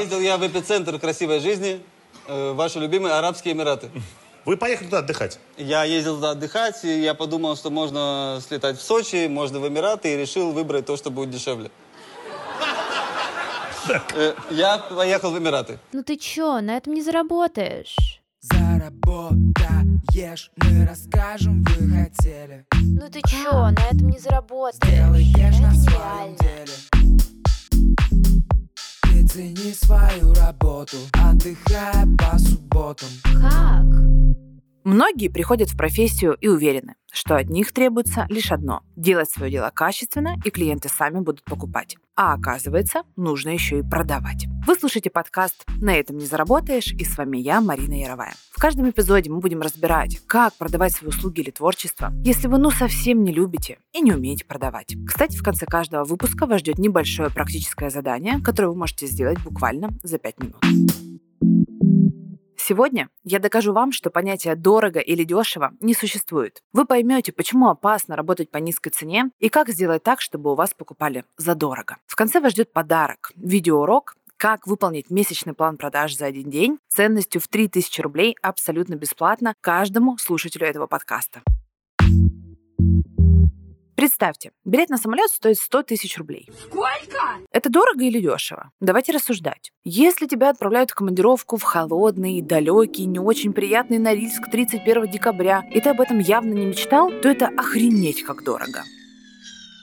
Ездил я в эпицентр красивой жизни, э, ваши любимые Арабские Эмираты. Вы поехали туда отдыхать. Я ездил туда отдыхать, и я подумал, что можно слетать в Сочи, можно в Эмираты, и решил выбрать то, что будет дешевле. Э, Я поехал в Эмираты. Ну ты чё, на этом не заработаешь. Заработаешь, мы расскажем, вы хотели Ну ты чё, на этом не заработаешь. Сделаешь Это на своем нереально. Работу, отдыхая по субботам Как? Многие приходят в профессию и уверены, что от них требуется лишь одно – делать свое дело качественно, и клиенты сами будут покупать. А оказывается, нужно еще и продавать. Вы слушаете подкаст «На этом не заработаешь» и с вами я, Марина Яровая. В каждом эпизоде мы будем разбирать, как продавать свои услуги или творчество, если вы ну совсем не любите и не умеете продавать. Кстати, в конце каждого выпуска вас ждет небольшое практическое задание, которое вы можете сделать буквально за 5 минут. Сегодня я докажу вам, что понятие «дорого» или «дешево» не существует. Вы поймете, почему опасно работать по низкой цене и как сделать так, чтобы у вас покупали задорого. В конце вас ждет подарок – видеоурок, как выполнить месячный план продаж за один день ценностью в 3000 рублей абсолютно бесплатно каждому слушателю этого подкаста. Представьте, билет на самолет стоит 100 тысяч рублей. Сколько? Это дорого или дешево? Давайте рассуждать. Если тебя отправляют в командировку в холодный, далекий, не очень приятный Норильск 31 декабря, и ты об этом явно не мечтал, то это охренеть как дорого.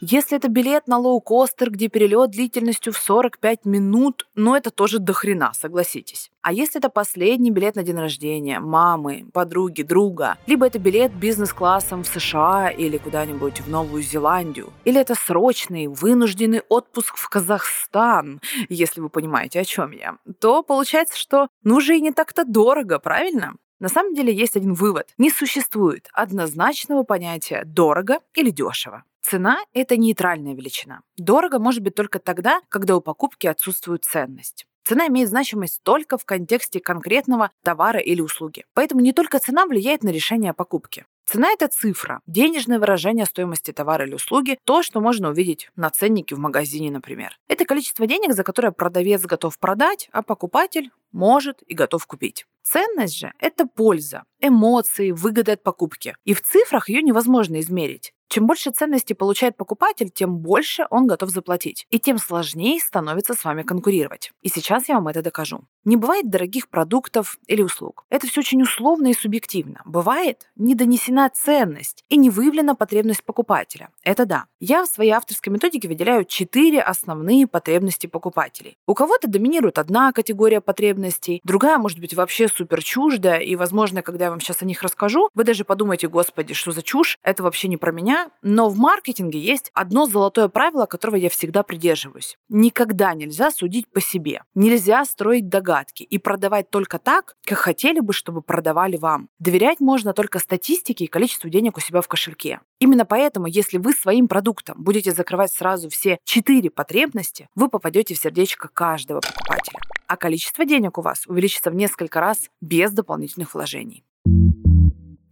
Если это билет на лоукостер, где перелет длительностью в 45 минут, ну это тоже дохрена, согласитесь. А если это последний билет на день рождения мамы, подруги, друга, либо это билет бизнес-классом в США или куда-нибудь в Новую Зеландию, или это срочный, вынужденный отпуск в Казахстан, если вы понимаете, о чем я, то получается, что ну уже и не так-то дорого, правильно? На самом деле есть один вывод. Не существует однозначного понятия «дорого» или «дешево». Цена – это нейтральная величина. Дорого может быть только тогда, когда у покупки отсутствует ценность. Цена имеет значимость только в контексте конкретного товара или услуги. Поэтому не только цена влияет на решение о покупке. Цена – это цифра, денежное выражение стоимости товара или услуги, то, что можно увидеть на ценнике в магазине, например. Это количество денег, за которое продавец готов продать, а покупатель может и готов купить. Ценность же – это польза, эмоции, выгода от покупки. И в цифрах ее невозможно измерить. Чем больше ценности получает покупатель, тем больше он готов заплатить. И тем сложнее становится с вами конкурировать. И сейчас я вам это докажу. Не бывает дорогих продуктов или услуг. Это все очень условно и субъективно. Бывает не донесена ценность и не выявлена потребность покупателя. Это да. Я в своей авторской методике выделяю четыре основные потребности покупателей. У кого-то доминирует одна категория потребностей, другая может быть вообще супер чуждая, и, возможно, когда я вам сейчас о них расскажу, вы даже подумаете, господи, что за чушь, это вообще не про меня, но в маркетинге есть одно золотое правило, которого я всегда придерживаюсь. Никогда нельзя судить по себе. Нельзя строить догадки и продавать только так, как хотели бы, чтобы продавали вам. Доверять можно только статистике и количеству денег у себя в кошельке. Именно поэтому, если вы своим продуктом будете закрывать сразу все четыре потребности, вы попадете в сердечко каждого покупателя. А количество денег у вас увеличится в несколько раз без дополнительных вложений.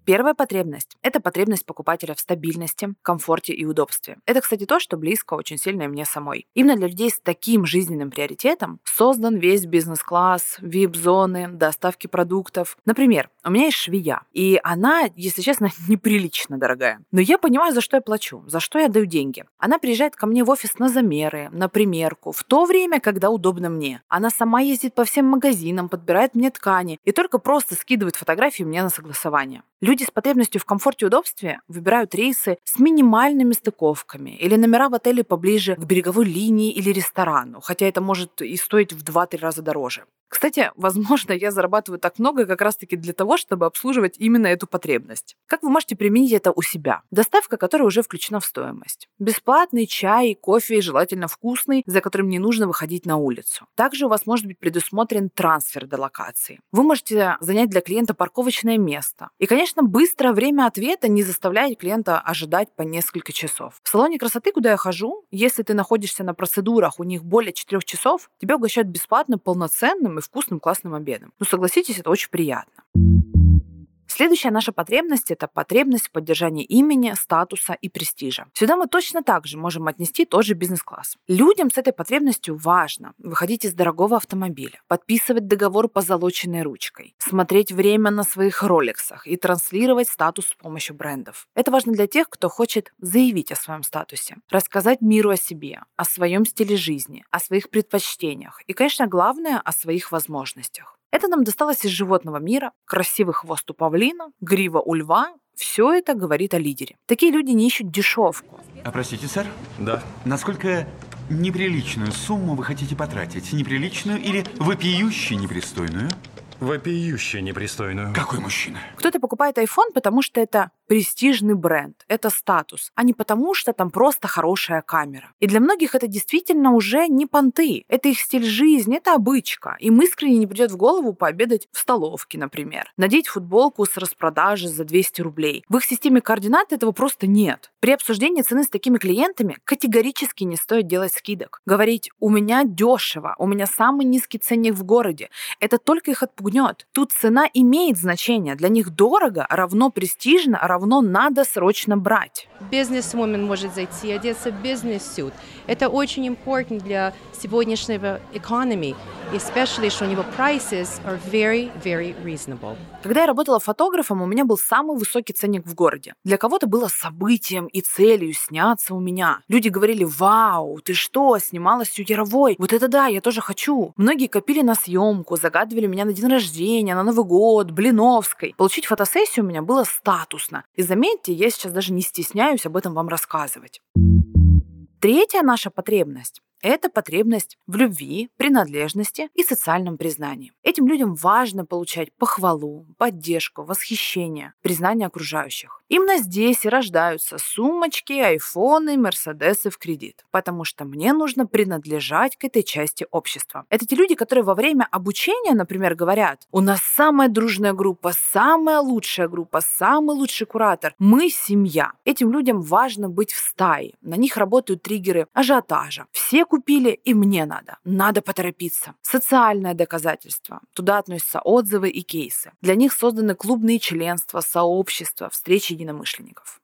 Первая потребность – это потребность покупателя в стабильности, комфорте и удобстве. Это, кстати, то, что близко очень сильно и мне самой. Именно для людей с таким жизненным приоритетом создан весь бизнес-класс, вип-зоны, доставки продуктов. Например, у меня есть швея, и она, если честно, неприлично дорогая. Но я понимаю, за что я плачу, за что я даю деньги. Она приезжает ко мне в офис на замеры, на примерку, в то время, когда удобно мне. Она сама ездит по всем магазинам, подбирает мне ткани и только просто скидывает фотографии мне на согласование. С потребностью в комфорте и удобстве выбирают рейсы с минимальными стыковками или номера в отеле поближе к береговой линии или ресторану, хотя это может и стоить в 2-3 раза дороже. Кстати, возможно, я зарабатываю так много как раз-таки для того, чтобы обслуживать именно эту потребность. Как вы можете применить это у себя? Доставка, которая уже включена в стоимость. Бесплатный чай, кофе, желательно вкусный, за которым не нужно выходить на улицу. Также у вас может быть предусмотрен трансфер до локации. Вы можете занять для клиента парковочное место. И, конечно, быстрое время ответа не заставляет клиента ожидать по несколько часов. В салоне красоты, куда я хожу, если ты находишься на процедурах, у них более 4 часов, тебя угощают бесплатно полноценным и вкусным классным обедом. Ну, согласитесь, это очень приятно. Следующая наша потребность – это потребность в поддержании имени, статуса и престижа. Сюда мы точно так же можем отнести тот же бизнес-класс. Людям с этой потребностью важно выходить из дорогого автомобиля, подписывать договор позолоченной ручкой, смотреть время на своих роликсах и транслировать статус с помощью брендов. Это важно для тех, кто хочет заявить о своем статусе, рассказать миру о себе, о своем стиле жизни, о своих предпочтениях и, конечно, главное, о своих возможностях. Это нам досталось из животного мира, красивый хвост у павлина, грива у льва. Все это говорит о лидере. Такие люди не ищут дешевку. А простите, сэр, Да. насколько неприличную сумму вы хотите потратить? Неприличную или вопиюще непристойную? Вопиюще непристойную. Какой мужчина? Кто-то покупает iPhone, потому что это престижный бренд, это статус, а не потому, что там просто хорошая камера. И для многих это действительно уже не понты, это их стиль жизни, это обычка. Им искренне не придет в голову пообедать в столовке, например, надеть футболку с распродажи за 200 рублей. В их системе координат этого просто нет. При обсуждении цены с такими клиентами категорически не стоит делать скидок. Говорить «у меня дешево, у меня самый низкий ценник в городе». Это только их отпугнет. Тут цена имеет значение. Для них дорого равно престижно, равно надо срочно брать. Бизнес-вумен может зайти, одеться в бизнес-сют. Это очень important для сегодняшнего экономии, especially, что у него prices are very, very reasonable. Когда я работала фотографом, у меня был самый высокий ценник в городе. Для кого-то было событием и целью сняться у меня. Люди говорили, вау, ты что, снималась у Яровой? Вот это да, я тоже хочу. Многие копили на съемку, загадывали меня на день рождения, на Новый год, Блиновской. Получить фотосессию у меня было статусно. И заметьте, я сейчас даже не стесняюсь об этом вам рассказывать. Третья наша потребность это потребность в любви, принадлежности и социальном признании. Этим людям важно получать похвалу, поддержку, восхищение, признание окружающих. Именно здесь и рождаются сумочки, айфоны, мерседесы в кредит. Потому что мне нужно принадлежать к этой части общества. Это те люди, которые во время обучения, например, говорят, у нас самая дружная группа, самая лучшая группа, самый лучший куратор. Мы семья. Этим людям важно быть в стае. На них работают триггеры ажиотажа. Все купили, и мне надо. Надо поторопиться. Социальное доказательство. Туда относятся отзывы и кейсы. Для них созданы клубные членства, сообщества, встречи единомышленников.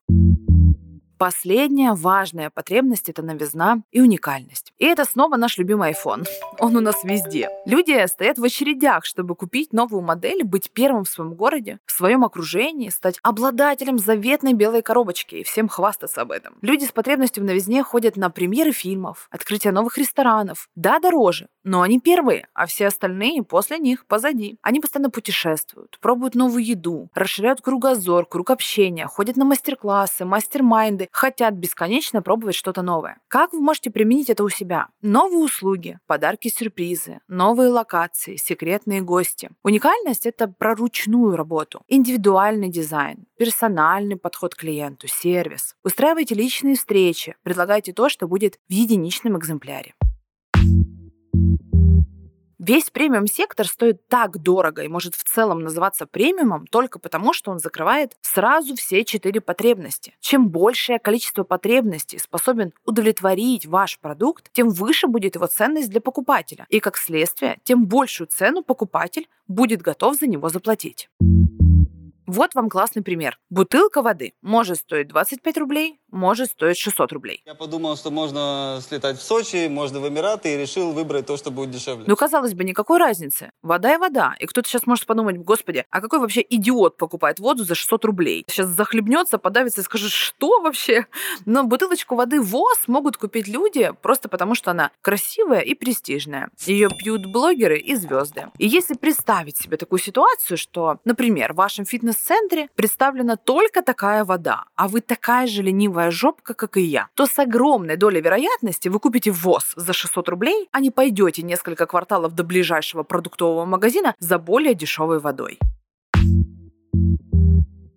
Последняя важная потребность – это новизна и уникальность. И это снова наш любимый iPhone. Он у нас везде. Люди стоят в очередях, чтобы купить новую модель, быть первым в своем городе, в своем окружении, стать обладателем заветной белой коробочки и всем хвастаться об этом. Люди с потребностью в новизне ходят на премьеры фильмов, открытие новых ресторанов. Да, дороже, но они первые, а все остальные после них позади. Они постоянно путешествуют, пробуют новую еду, расширяют кругозор, круг общения, ходят на мастер-классы, мастер-майнды, хотят бесконечно пробовать что-то новое. Как вы можете применить это у себя? Новые услуги, подарки-сюрпризы, новые локации, секретные гости. Уникальность — это про ручную работу, индивидуальный дизайн, персональный подход к клиенту, сервис. Устраивайте личные встречи, предлагайте то, что будет в единичном экземпляре. Весь премиум-сектор стоит так дорого и может в целом называться премиумом только потому, что он закрывает сразу все четыре потребности. Чем большее количество потребностей способен удовлетворить ваш продукт, тем выше будет его ценность для покупателя. И как следствие, тем большую цену покупатель будет готов за него заплатить. Вот вам классный пример. Бутылка воды может стоить 25 рублей, может стоить 600 рублей. Я подумал, что можно слетать в Сочи, можно в Эмираты, и решил выбрать то, что будет дешевле. Ну, казалось бы, никакой разницы. Вода и вода. И кто-то сейчас может подумать, господи, а какой вообще идиот покупает воду за 600 рублей? Сейчас захлебнется, подавится и скажет, что вообще? Но бутылочку воды ВОЗ могут купить люди просто потому, что она красивая и престижная. Ее пьют блогеры и звезды. И если представить себе такую ситуацию, что, например, в вашем фитнес-центре представлена только такая вода, а вы такая же ленивая жопка, как и я, то с огромной долей вероятности вы купите ВОЗ за 600 рублей, а не пойдете несколько кварталов до ближайшего продуктового магазина за более дешевой водой.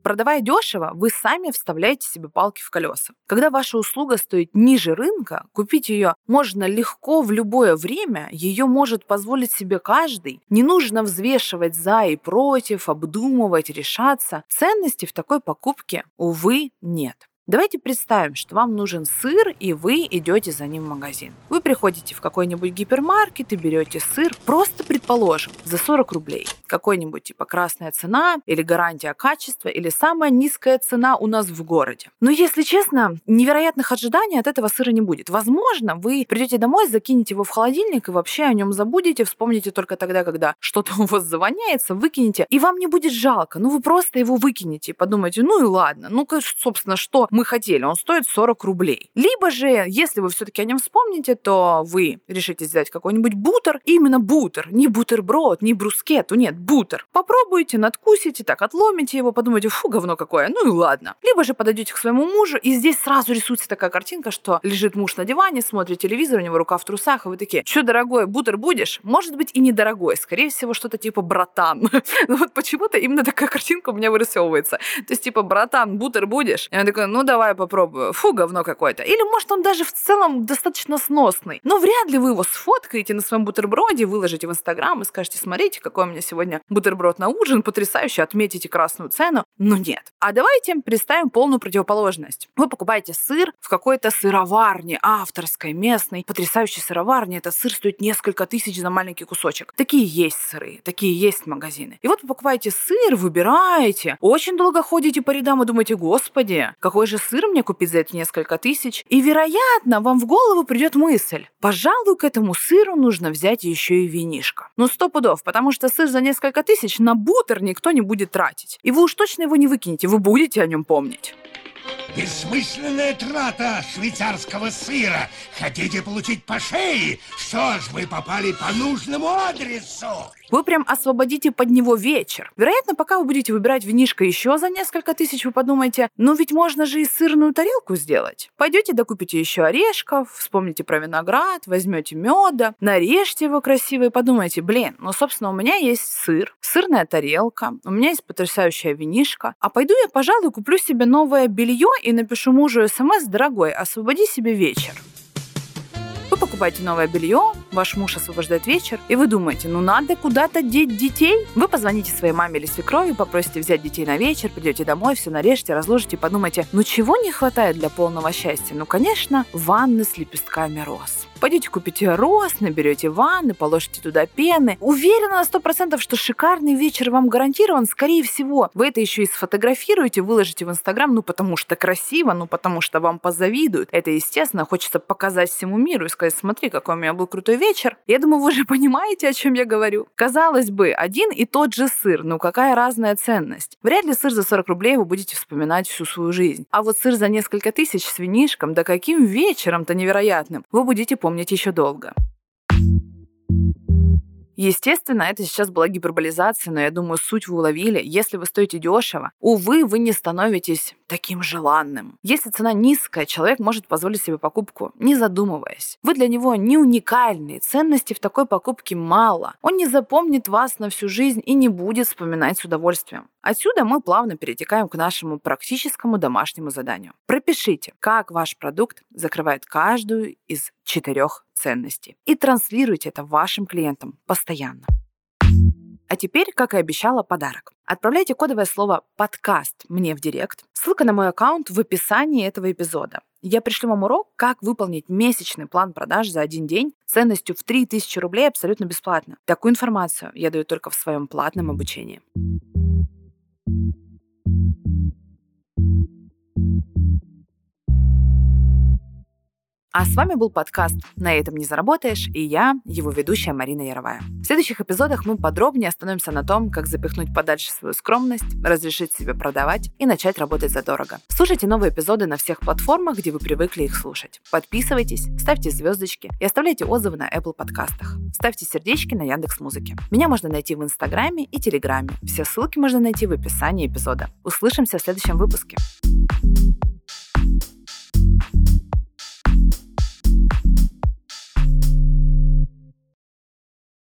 Продавая дешево, вы сами вставляете себе палки в колеса. Когда ваша услуга стоит ниже рынка, купить ее можно легко в любое время, ее может позволить себе каждый. Не нужно взвешивать за и против, обдумывать, решаться. Ценности в такой покупке, увы, нет. Давайте представим, что вам нужен сыр, и вы идете за ним в магазин. Вы приходите в какой-нибудь гипермаркет и берете сыр, просто предположим, за 40 рублей. Какой-нибудь типа красная цена или гарантия качества или самая низкая цена у нас в городе. Но если честно, невероятных ожиданий от этого сыра не будет. Возможно, вы придете домой, закинете его в холодильник и вообще о нем забудете, вспомните только тогда, когда что-то у вас завоняется, выкинете, и вам не будет жалко. Ну, вы просто его выкинете и подумаете, ну и ладно, ну, собственно, что мы хотели, он стоит 40 рублей. Либо же, если вы все-таки о нем вспомните, то вы решите взять какой-нибудь бутер, именно бутер, не бутерброд, не брускету, нет, бутер. Попробуйте, надкусите, так отломите его, подумайте, фу, говно какое, ну и ладно. Либо же подойдете к своему мужу, и здесь сразу рисуется такая картинка, что лежит муж на диване, смотрит телевизор, у него рука в трусах, и вы такие, что, дорогой, бутер будешь? Может быть, и недорогой, скорее всего, что-то типа братан. ну вот почему-то именно такая картинка у меня вырисовывается. То есть, типа, братан, бутер будешь? И он такой, ну давай попробую. Фу, говно какое-то. Или, может, он даже в целом достаточно сносный. Но вряд ли вы его сфоткаете на своем бутерброде, выложите в Инстаграм и скажете, смотрите, какой у меня сегодня бутерброд на ужин, потрясающе, отметите красную цену. Но нет. А давайте представим полную противоположность. Вы покупаете сыр в какой-то сыроварне, авторской, местной, потрясающей сыроварне. Этот сыр стоит несколько тысяч за маленький кусочек. Такие есть сыры, такие есть магазины. И вот вы покупаете сыр, выбираете, очень долго ходите по рядам и думаете, господи, какой же сыр мне купить за эти несколько тысяч? И, вероятно, вам в голову придет мысль, пожалуй, к этому сыру нужно взять еще и винишко. Ну, сто пудов, потому что сыр за несколько тысяч на бутер никто не будет тратить. И вы уж точно его не выкинете, вы будете о нем помнить. Бессмысленная трата швейцарского сыра. Хотите получить по шее? Что ж, вы попали по нужному адресу. Вы прям освободите под него вечер. Вероятно, пока вы будете выбирать винишко еще за несколько тысяч, вы подумаете, ну ведь можно же и сырную тарелку сделать. Пойдете, докупите еще орешков, вспомните про виноград, возьмете меда, нарежьте его красиво и подумайте, блин, ну, собственно, у меня есть сыр, сырная тарелка, у меня есть потрясающая винишка, а пойду я, пожалуй, куплю себе новое белье и напишу мужу смс, дорогой, освободи себе вечер. Вы покупаете новое белье, ваш муж освобождает вечер, и вы думаете, ну надо куда-то деть детей. Вы позвоните своей маме или свекрови, попросите взять детей на вечер, придете домой, все нарежете, разложите, подумайте, ну чего не хватает для полного счастья? Ну, конечно, ванны с лепестками роз. Пойдете купите роз, наберете ванны, положите туда пены. Уверена на сто процентов, что шикарный вечер вам гарантирован. Скорее всего, вы это еще и сфотографируете, выложите в Инстаграм, ну потому что красиво, ну потому что вам позавидуют. Это, естественно, хочется показать всему миру и сказать, смотри, какой у меня был крутой вечер. Я думаю, вы же понимаете, о чем я говорю. Казалось бы, один и тот же сыр, ну какая разная ценность. Вряд ли сыр за 40 рублей вы будете вспоминать всю свою жизнь. А вот сыр за несколько тысяч с винишком, да каким вечером-то невероятным, вы будете помнить еще долго. Естественно, это сейчас была гиперболизация, но я думаю, суть вы уловили. Если вы стоите дешево, увы, вы не становитесь таким желанным. Если цена низкая, человек может позволить себе покупку, не задумываясь. Вы для него не уникальные, ценности в такой покупке мало. Он не запомнит вас на всю жизнь и не будет вспоминать с удовольствием. Отсюда мы плавно перетекаем к нашему практическому домашнему заданию. Пропишите, как ваш продукт закрывает каждую из четырех ценностей и транслируйте это вашим клиентам постоянно. А теперь, как и обещала, подарок. Отправляйте кодовое слово «подкаст» мне в директ. Ссылка на мой аккаунт в описании этого эпизода. Я пришлю вам урок, как выполнить месячный план продаж за один день ценностью в 3000 рублей абсолютно бесплатно. Такую информацию я даю только в своем платном обучении. А с вами был подкаст «На этом не заработаешь» и я, его ведущая Марина Яровая. В следующих эпизодах мы подробнее остановимся на том, как запихнуть подальше свою скромность, разрешить себе продавать и начать работать задорого. Слушайте новые эпизоды на всех платформах, где вы привыкли их слушать. Подписывайтесь, ставьте звездочки и оставляйте отзывы на Apple подкастах. Ставьте сердечки на Яндекс Музыке. Меня можно найти в Инстаграме и Телеграме. Все ссылки можно найти в описании эпизода. Услышимся в следующем выпуске.